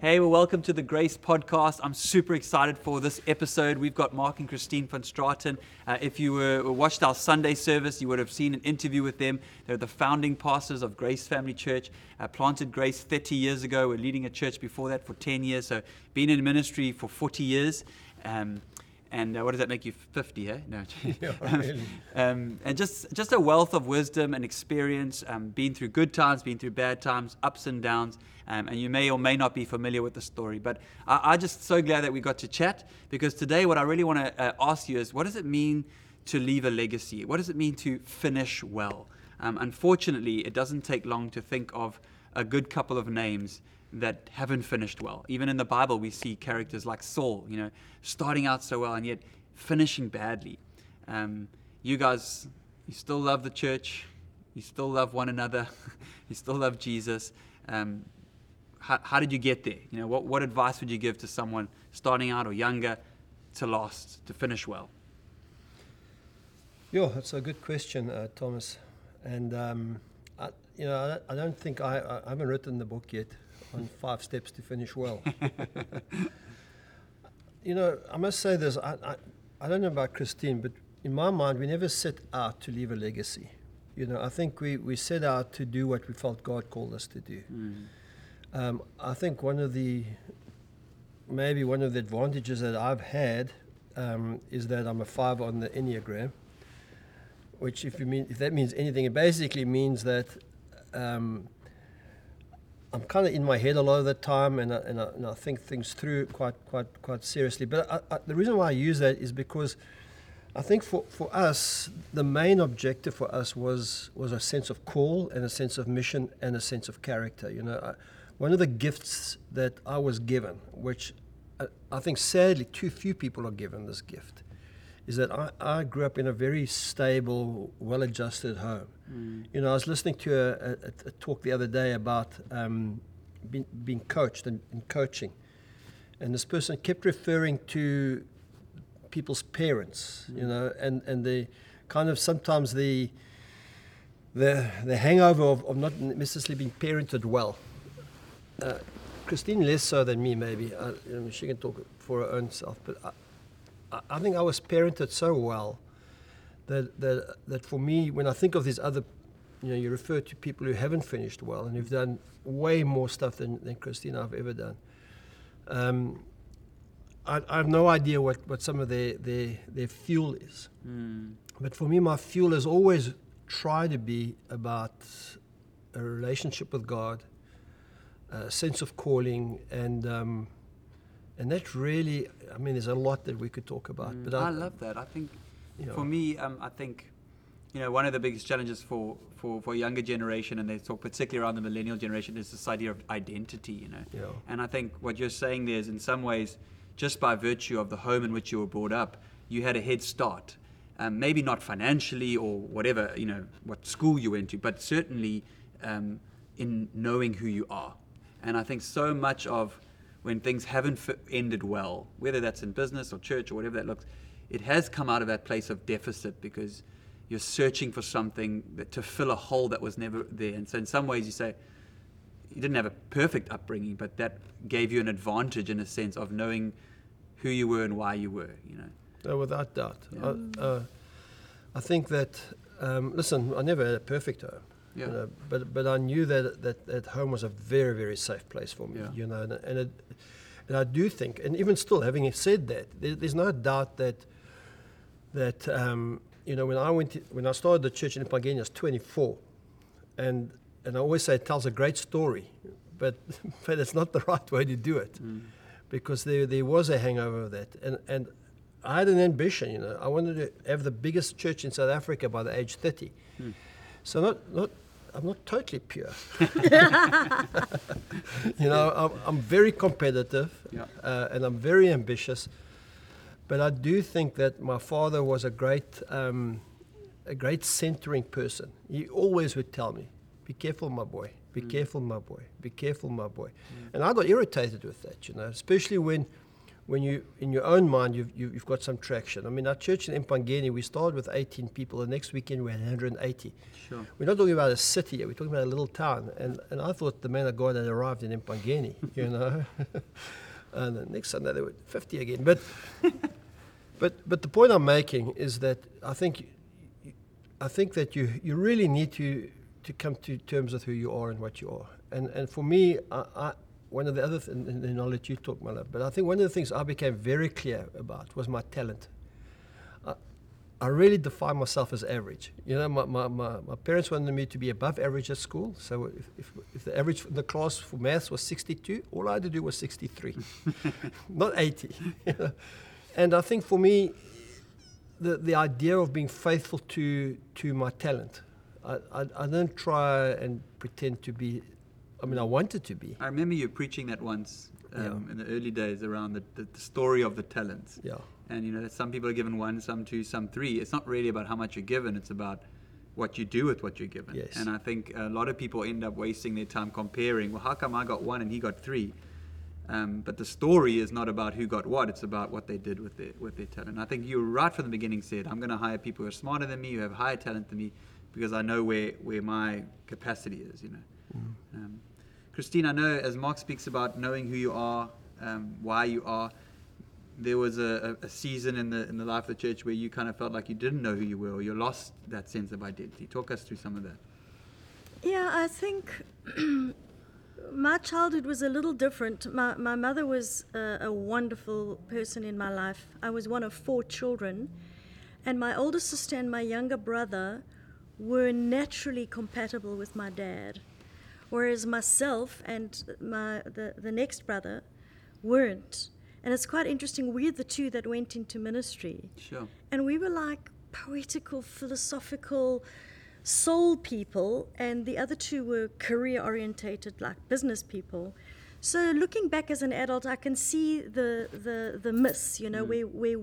Hey, well, welcome to the Grace Podcast. I'm super excited for this episode. We've got Mark and Christine van Straaten. Uh, if you were, watched our Sunday service, you would have seen an interview with them. They're the founding pastors of Grace Family Church. Uh, planted Grace 30 years ago. We're leading a church before that for 10 years. So, been in ministry for 40 years. Um, and uh, what does that make you 50 eh? No Yeah, um, really. um, and just just a wealth of wisdom and experience um, been through good times been through bad times ups and downs um, and you may or may not be familiar with the story. But I, i'm just so glad that we got to chat because today what i really want to uh, ask you is what does it mean to leave a legacy? What does it mean to finish well? Um, unfortunately it doesn't take long to think of a good couple of names that haven't finished well. Even in the Bible, we see characters like Saul, you know, starting out so well and yet finishing badly. Um, you guys, you still love the church, you still love one another, you still love Jesus. Um, how, how did you get there? You know, what, what advice would you give to someone starting out or younger to last, to finish well? Yeah, that's a good question, uh, Thomas. And um, I, you know, I, don't- I don't think I I haven't written the book yet on five steps to finish well. you know, I must say this. I, I, I don't know about Christine, but in my mind, we never set out to leave a legacy. You know, I think we, we set out to do what we felt God called us to do. Um, I think one of the maybe one of the advantages that I've had um, is that I'm a five on the Enneagram, which if you mean if that means anything, it basically means that um, I'm kind of in my head a lot of the time, and I, and, I, and I think things through quite quite quite seriously. But I, I, the reason why I use that is because I think for, for us, the main objective for us was was a sense of call and a sense of mission and a sense of character. You know, one of the gifts that I was given, which I, I think sadly too few people are given this gift, is that I, I grew up in a very stable, well-adjusted home. You know, I was listening to a, a, a talk the other day about um, being, being coached and, and coaching, and this person kept referring to people's parents, you know, and, and the kind of sometimes the the the hangover of, of not necessarily being parented well. Uh, Christine less so than me, maybe. Uh, you know, she can talk for her own self, but I, I- I think I was parented so well that, that that for me, when I think of these other, you know, you refer to people who haven't finished well and who've done way more stuff than, than Christine I've ever done. Um, I, I have no idea what, what some of their, their, their fuel is. But for me, my fuel has always tried to be about a relationship with God, a sense of calling, and um, and that really, I mean, there's a lot that we could talk about. But Mm, I love that. I think you know. for me, um, I think you know one of the biggest challenges for for for younger generation, and they talk particularly around the millennial generation, is this idea of identity. You know, Yeah. and I think what you're saying there is, in some ways, just by virtue of the home in which you were brought up, you had a head start. Um, maybe not financially or whatever you know what school you went to, but certainly um, in knowing who you are. And I think so much of when things haven't ended well, whether that's in business or church or whatever that looks, it has come out of that place of deficit because you're searching for something that, to fill a hole that was never there. And so, in some ways, you say you didn't have a perfect upbringing, but that gave you an advantage in a sense of knowing who you were and why you were. You know. Uh, without doubt. I, uh, I think that, um, listen, I never had a perfect home. Yeah. You know, uh, but, but I knew that, that, that home was a very, very safe place for me. Yeah. You know, and, and, it, and I do think, and even still, having said that, there, there's no doubt that, that um, you know, when I, went to, when I started the church in Mpangeni, I was 24. And, and I always say it tells a great story, but, but it's not the right way to do it hmm. because there, there was a hangover of that. And, and I had an ambition, you know. I wanted to have the biggest church in South Africa by the age 30. Hmm. So not, not, I'm not totally pure. you know, I'm, I'm very competitive Yeah. uh, and I'm very ambitious. But I do think that my father was a great, um, a great centering person. He always would tell me, "Be careful, my boy. Be careful, my boy. Be careful, my boy." And I got irritated with that, you know, especially when, when you, in your own mind, you've, you've you've got some traction. I mean, our church in Mpangeni, we started with 18 people. The next weekend, we had 180. Sure. We're not talking about a city, we're talking about a little town. And, and I thought the man of God had arrived in Mpangeni, you know. and the next Sunday, there were 50 again. But, but, but the point I'm making is that I think, I think that you, you really need to, to come to terms with who you are and what you are. And, and for me, I, I, one of the other, th- and then I'll let you talk, my love, but I think one of the things I became very clear about was my talent. I, I really define myself as average. You know, my, my, my, my parents wanted me to be above average at school. So if, if, if the average in the class for maths was 62, all I had to do was 63, not 80. you know. And I think for me, the, the idea of being faithful to, to my talent, I, I, I don't try and pretend to be, I mean, I wanted to be. I remember you preaching that once um, Yeah. in the early days around the, the, the story of the talents. Yeah. And you know that some people are given one, some two, some three. It's not really about how much you're given; it's about what you do with what you're given. Yes. And I think a lot of people end up wasting their time comparing. Well, how come I got one and he got three? Um, but the story is not about who got what; it's about what they did with their with their talent. And I think you right from the beginning said, "I'm going to hire people who are smarter than me, who have higher talent than me, because I know where where my capacity is." You know. Um, Christine, I know as Mark speaks about knowing who you are, um, why you are, there was a, a, season in the in the life of the church where you kind of felt like you didn't know who you were, or you lost that sense of identity. Talk us through some of that. Yeah, I think my childhood was a little different. My, my mother was a, a wonderful person in my life. I was one of four children, and my older sister and my younger brother were naturally compatible with my dad, whereas myself and my the, the next brother weren't. And it's quite interesting. We're the two that went into ministry. Sure. And we were like poetical, philosophical soul people, and the other two were career orientated, like business people. So looking back as an adult, I can see the the, the miss, you know, mm. where, where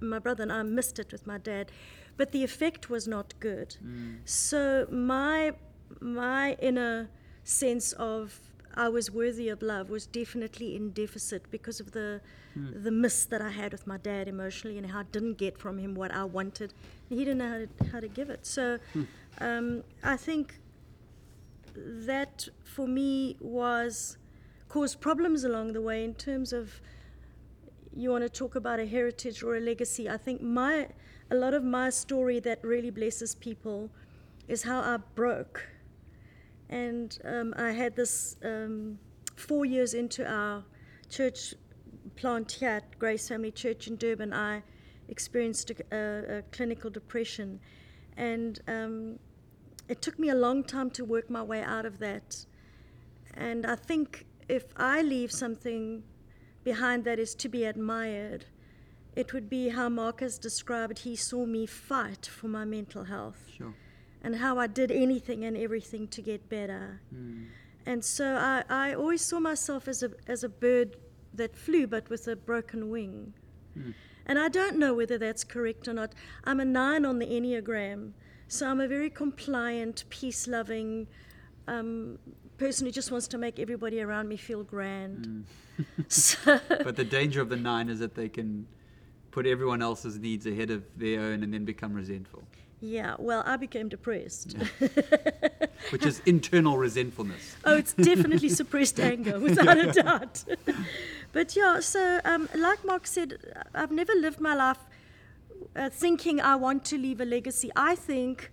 my brother and I missed it with my dad, but the effect was not good. Mm. So my my inner sense of I was worthy of love was definitely in deficit because of the the miss that I had with my dad emotionally and how I didn't get from him what I wanted. He didn't know how to, how to give it. So um, I think that for me was caused problems along the way in terms of you want to talk about a heritage or a legacy. I think my a lot of my story that really blesses people is how I broke. And um, I had this um, four years into our church plant here at Grace Family Church in Durban. I experienced a, a, a clinical depression, and um, it took me a long time to work my way out of that. And I think if I leave something behind that is to be admired, it would be how Marcus described he saw me fight for my mental health Sure. And how I did anything and everything to get better. Hmm. And so I, I always saw myself as a, as a bird that flew but with a broken wing. Hmm. And I don't know whether that's correct or not. I'm a nine on the Enneagram, so I'm a very compliant, peace loving um, person who just wants to make everybody around me feel grand. Hmm. so, But the danger of the nine is that they can put everyone else's needs ahead of their own and then become resentful, yeah, well, I became depressed. which is internal resentfulness. Oh, it's definitely suppressed anger, without a doubt. but yeah, so um, like Mark said, I've never lived my life uh, thinking I want to leave a legacy. I think,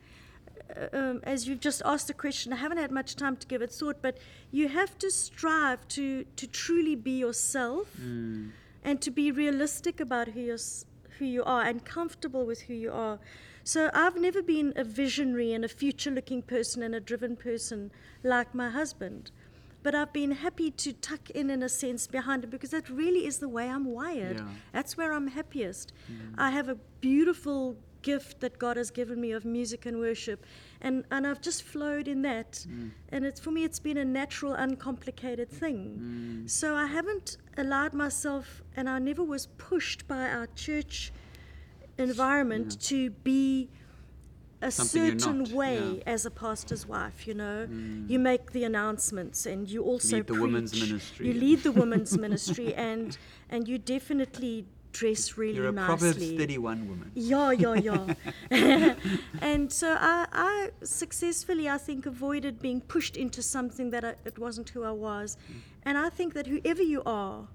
uh, um, as you've just asked the question, I haven't had much time to give it thought, but you have to strive to, to truly be yourself and to be realistic about who, you're, who you are and comfortable with who you are. So I've never been a visionary and a future looking person and a driven person like my husband. But I've been happy to tuck in, in a sense, behind it because that really is the way I'm wired. Yeah. That's where I'm happiest. Mm-hmm. I have a beautiful gift that God has given me of music and worship, and, and I've just flowed in that. Mm. And it's for me, it's been a natural, uncomplicated thing. Mm. So I haven't allowed myself, and I never was pushed by our church environment to be a Something certain way yeah. Mm. as a pastor's wife. You know, you make the announcements and you also Lead the women's preach. ministry You lead the women's ministry, and and you definitely dress really You're a nicely. Proverbs 31 woman. Yeah, yeah, yeah. and so I, I successfully, I think, avoided being pushed into something that I, it wasn't who I was. And I think that whoever you are,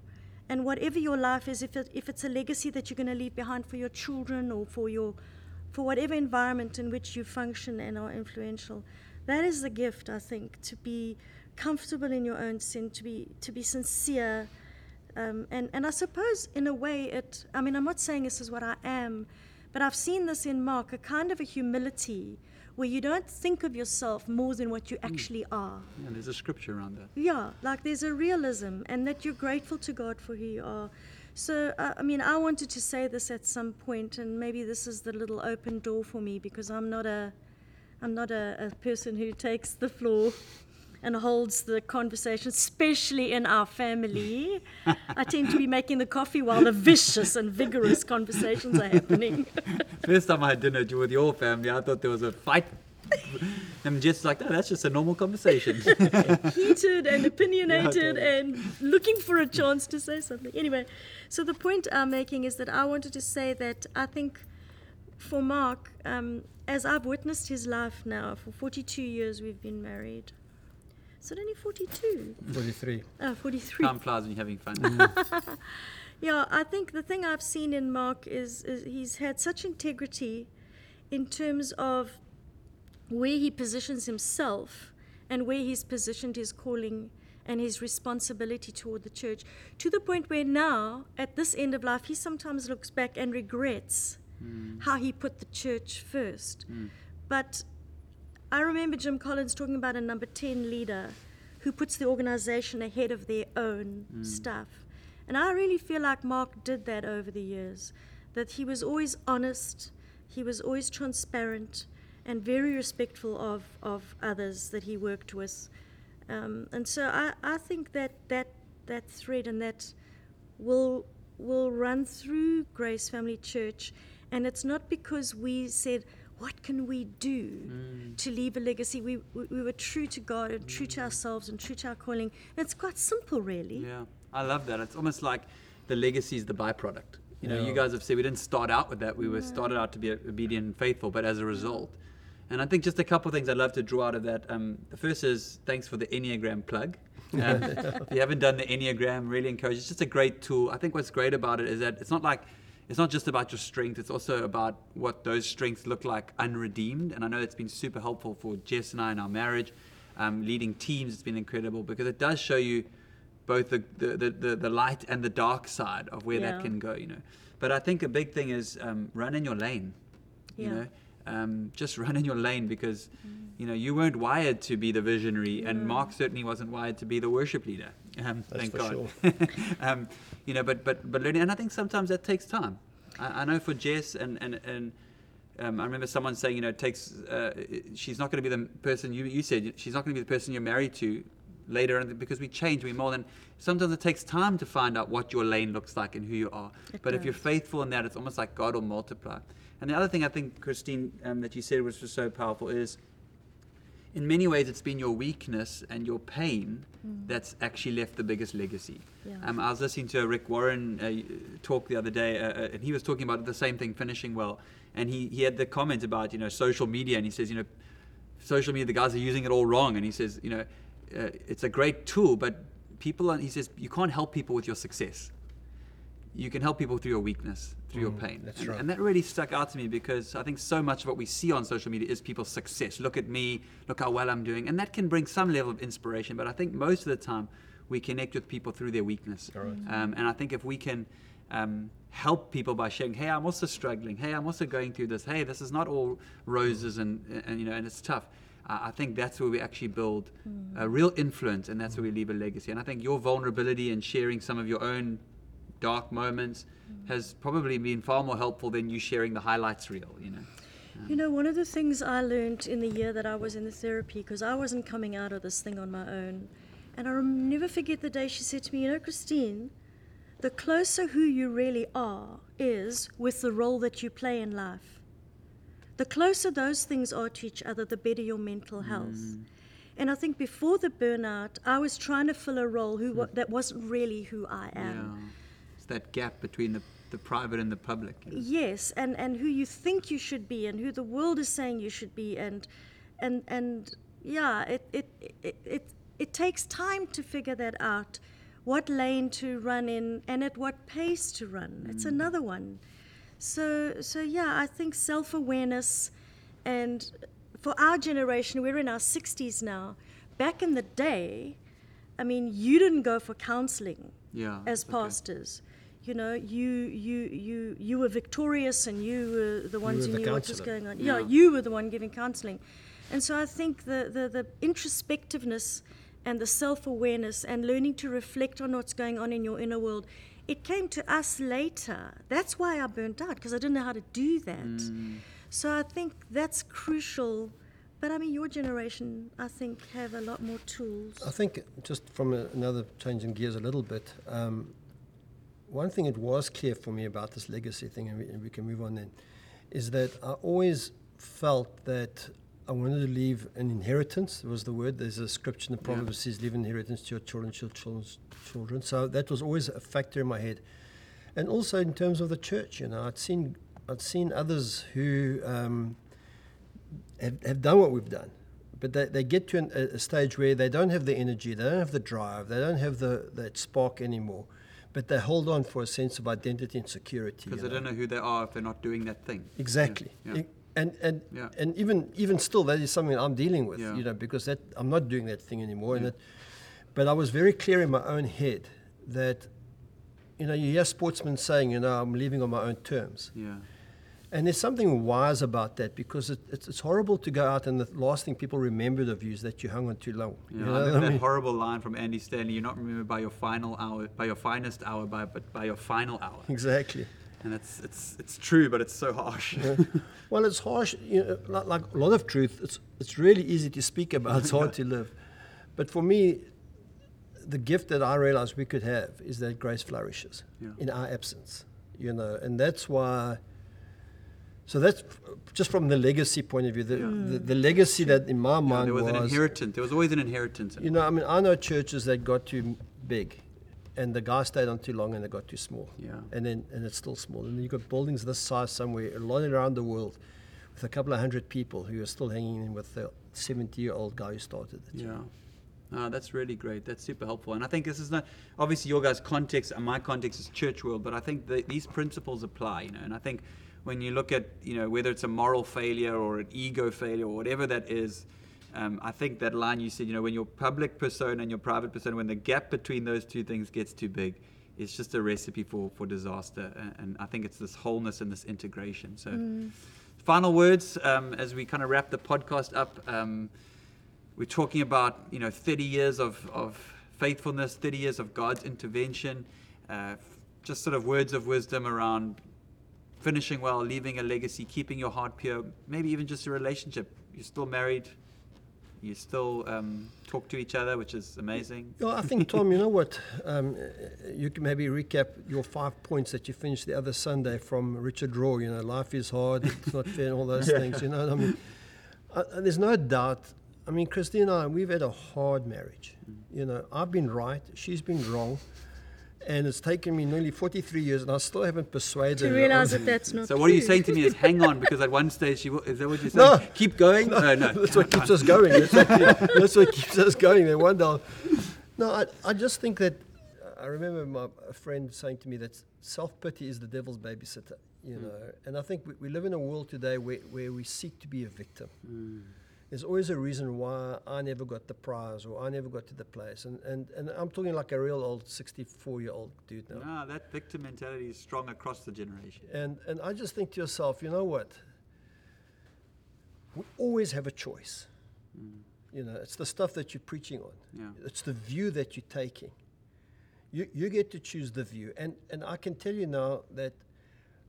and whatever your life is, if, it, if it's a legacy that you're going to leave behind for your children or for your, for whatever environment in which you function and are influential, that is the gift. I think to be comfortable in your own sin, to be to be sincere. Um, and, and I suppose, in a way, it, I mean, I'm not saying this is what I am, but I've seen this in Mark a kind of a humility where you don't think of yourself more than what you actually are. Yeah, there's a scripture around that. Yeah, like there's a realism, and that you're grateful to God for who you are. So, uh, I mean, I wanted to say this at some point, and maybe this is the little open door for me because I'm not a, I'm not a, a person who takes the floor and holds the conversation, especially in our family. I tend to be making the coffee while the vicious and vigorous conversations are happening. First time I had dinner with your family, I thought there was a fight. I'm just like, no, that's just a normal conversation. heated and opinionated totally. and looking for a chance to say something. Anyway, so the point I'm making is that I wanted to say that I think for Mark, um, as I've witnessed his life now, for 42 years we've been married. Is it only 42? 43. Oh, 43. Time flies when you're having fun. Mm. Yeah, I think the thing I've seen in Mark is, is he's had such integrity in terms of where he positions himself and where he's positioned his calling and his responsibility toward the church to the point where now, at this end of life, he sometimes looks back and regrets mm. how he put the church first. Mm. But I remember Jim Collins talking about a number 10 leader who puts the organization ahead of their own stuff. And I really feel like Mark did that over the years, that he was always honest, he was always transparent, and very respectful of, of others that he worked with. Um, and so I, I think that, that that thread and that will will run through Grace Family Church, and it's not because we said, "What can we do to leave a legacy?" We, we we were true to God and true to ourselves and true to our calling. And it's quite simple, really. Yeah, I love that. It's almost like the legacy is the byproduct. You know, you guys have said we didn't start out with that. We were started out to be obedient and faithful, but as a result. And I think just a couple of things I'd love to draw out of that. Um, the first is thanks for the Enneagram plug. Um, if you haven't done the Enneagram, really encourage. It's just a great tool. I think what's great about it is that it's not like it's not just about your strength. It's also about what those strengths look like unredeemed. And I know it's been super helpful for Jess and I in our marriage. Um, leading teams, it's been incredible because it does show you both the, the, the, the, light and the dark side of where Yeah. that can go, you know. But I think a big thing is um, run in your lane, you know. Um, just run in your lane because, you know, you weren't wired to be the visionary, and Mark certainly wasn't wired to be the worship leader. Um, That's thank for God. um, you know, but but but learning, and I think sometimes that takes time. I, I know for Jess and and and. Um, I remember someone saying, you know, it takes. Uh, she's not going to be the person you, you said. She's not going to be the person you're married to later, on because we change, we mold, and sometimes it takes time to find out what your lane looks like and who you are. It but if you're faithful in that, it's almost like God will multiply. And the other thing I think, Christine, um, that you said was just so powerful is, in many ways, it's been your weakness and your pain that's actually left the biggest legacy. Yeah. Um, I was listening to a Rick Warren uh, talk the other day, uh, uh, and he was talking about the same thing, finishing well. And he, he had the comment about you know social media, and he says you know social media the guys are using it all wrong, and he says you know uh, it's a great tool, but people are, he says you can't help people with your success. You can help people through your weakness, through your Mm, pain. that's and, right. and that really stuck out to me because I think so much of what we see on social media is people's success. Look at me, look how well I'm doing. And that can bring some level of inspiration, but I think most of the time we connect with people through their weakness. All right. Um, and I think if we can um, help people by sharing, hey, I'm also struggling. Hey, I'm also going through this. Hey, this is not all roses and, and you know, and it's tough. I think that's where we actually build a real influence, and that's where we leave a legacy. And I think your vulnerability and sharing some of your own dark moments has probably been far more helpful than you sharing the highlights reel. You know. You know, one of the things I learned in the year that I was in the therapy, because I wasn't coming out of this thing on my own, and I'll never forget the day she said to me, You know, Christine, the closer who you really are is with the role that you play in life. The closer those things are to each other, the better your mental health. Mm. And I think before the burnout, I was trying to fill a role who that wasn't really who I am. Yeah. That gap between the, the private and the public. you know. Yes, and, and who you think you should be, and who the world is saying you should be, and and and yeah, it it it it, it takes time to figure that out, what lane to run in, and at what pace to run. It's mm. another one. So so yeah, I think self awareness, and for our generation, we're in our sixties now. Back in the day, I mean, you didn't go for counseling Yeah. as okay. pastors. You know, you you you you were victorious, and you were the ones were who the knew what was going on. Yeah. Yeah. you were the one giving counselling, and so I think the the, the introspectiveness and the self awareness and learning to reflect on what's going on in your inner world, it came to us later. That's why I burnt out because I didn't know how to do that. Mm. So I think that's crucial. But I mean, your generation, I think, have a lot more tools. I think just from a, another changing gears a little bit, um, one thing it was clear for me about this legacy thing, and we, and we can move on then, is that I always felt that I wanted to leave an inheritance. Was the word? There's a scripture in the Yeah. Proverbs says, "Leave an inheritance to your children, to your children's children." So that was always a factor in my head, and also in terms of the church. You know, I'd seen I'd seen others who. Um, have, have done what we've done, but they, they get to an, a, stage where they don't have the energy, they don't have the drive, they don't have the that spark anymore, but they hold on for a sense of identity and security. Because they don't know who they are if they're not doing that thing. Exactly. Yeah. And and Yeah. and even even still, that is something I'm dealing with. You know, because that I'm not doing that thing anymore. And it, but I was very clear in my own head that, you know, you hear sportsmen saying, you know, I'm leaving on my own terms. Yeah. And there's something wise about that because it, it's, it's horrible to go out and the last thing people remember of you is that you hung on too long. Yeah, You know I that mean? horrible line from Andy Stanley. You're not remembered by your final hour, by your finest hour, by, but by your final hour. Exactly. And it's it's it's true, but it's so harsh. Well, it's harsh. You know, like, like a lot of truth, it's, it's really easy to speak about. It's hard to live. But for me, the gift that I realize we could have is that grace flourishes Yeah. in our absence. You know, and that's why. So that's just from the legacy point of view. The, Yeah. the, the legacy that in my Yeah, mind there was, was an inheritance. There was always an inheritance. in You know, I mean, I know churches that got too big, and the guy stayed on too long, and they got too small. Yeah. And then, and it's still small. And then you got buildings this size somewhere, a lot around the world, with a couple of hundred people who are still hanging in with the seventy-year-old guy who started it. Yeah. Ah, that's really great. That's super helpful. And I think this is not obviously your guys' context and my context is church world, but I think the, these principles apply, you know. And I think when you look at, you know, whether it's a moral failure or an ego failure or whatever that is, um, I think that line you said, you know, when your public persona and your private persona, when the gap between those two things gets too big, it's just a recipe for, for disaster. And, and I think it's this wholeness and this integration. So, final words um, as we kind of wrap the podcast up. Um, we're talking about you know 30 years of, of faithfulness 30 years of god's intervention uh, just sort of words of wisdom around finishing well leaving a legacy keeping your heart pure maybe even just a relationship you're still married you still um, talk to each other which is amazing Yeah, I think, Tom, you know what? Um, uh, you can maybe recap your five points that you finished the other Sunday from Richard Rohr. You know, life is hard, it's not fair, and all those things. You know what I mean? Uh, uh, there's no doubt. I mean, Christine and I, we've had a hard marriage. You know, I've been right, she's been wrong. And it's taken me nearly 43 years, and I still haven't persuaded to her. realize that that's not so what are you saying to me is hang on because at one stage you is that what you're saying No. keep going no no, That's what keeps us going. That's what, that's what keeps us going. Then one day, no, I, I just think that uh, I remember my a friend saying to me that self pity is the devil's babysitter. You hmm. know, and I think we, we live in a world today where, where we seek to be a victim. Hmm. There's always a reason why I never got the prize or I never got to the place, and and, and I'm talking like a real old 64 year old dude now. no that victim mentality is strong across the generation And and I just think to yourself, you know what? We always have a choice. Mm. You know, it's the stuff that you're preaching on. Yeah. It's the view that you're taking. You you get to choose the view, and and I can tell you now that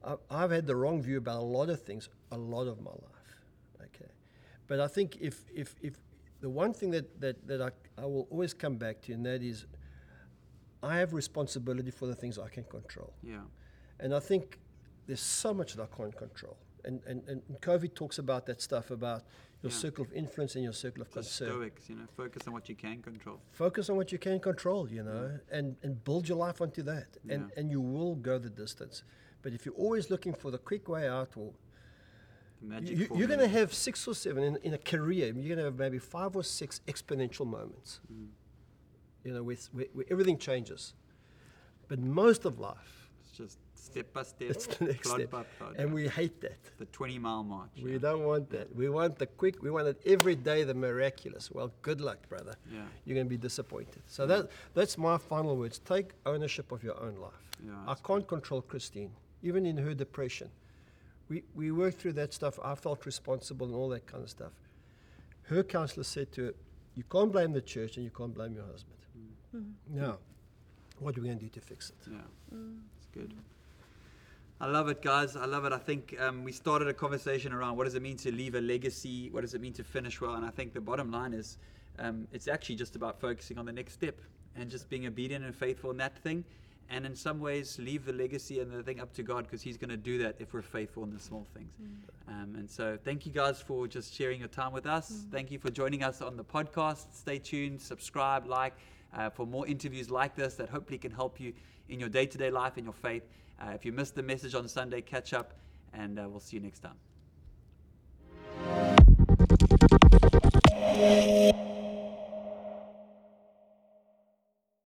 I- I've had the wrong view about a lot of things, a lot of my life. But I think if if if the one thing that that that I I will always come back to, and that is, I have responsibility for the things I can control. yeah And I think there's so much that I can't control. and, and, and Covey talks about that stuff about your Yeah. circle of influence and your circle of The concern. Stoics, you know, focus on what you can control. Focus on what you can control, you know, and, and build your life onto that. And, Yeah. and you will go the distance. But if you're always looking for the quick way out, or magic you, you're going to have six or seven in, in a career, you're going to have maybe five or six exponential moments, Mm. you know, with, where, where everything changes. But most of life, It's just step by step, it's the next plod step. by plod. And we hate that. the 20 mile march. We yeah. don't want that. We want the quick, we want it every day, the miraculous. Well, good luck, brother. Yeah. You're going to be disappointed. So that, that's my final words. Take ownership of your own life. Yeah, I can't control Christine, even in her depression. We, we worked through that stuff. I felt responsible and all that kind of stuff. Her counselor said to her, You can't blame the church and you can't blame your husband. Now, what are we going to do to fix it? Yeah, it's good. I love it, guys. I love it. I think um, we started a conversation around what does it mean to leave a legacy? What does it mean to finish well? And I think the bottom line is um, it's actually just about focusing on the next step and just being obedient and faithful in that thing. And in some ways, leave the legacy and the thing up to God because He's going to do that if we're faithful in the small things. Um, and so, thank you guys for just sharing your time with us. Thank you for joining us on the podcast. Stay tuned, subscribe, like uh, for more interviews like this that hopefully can help you in your day to day life, in your faith. Uh, if you missed the message on Sunday, catch up, and uh, we'll see you next time.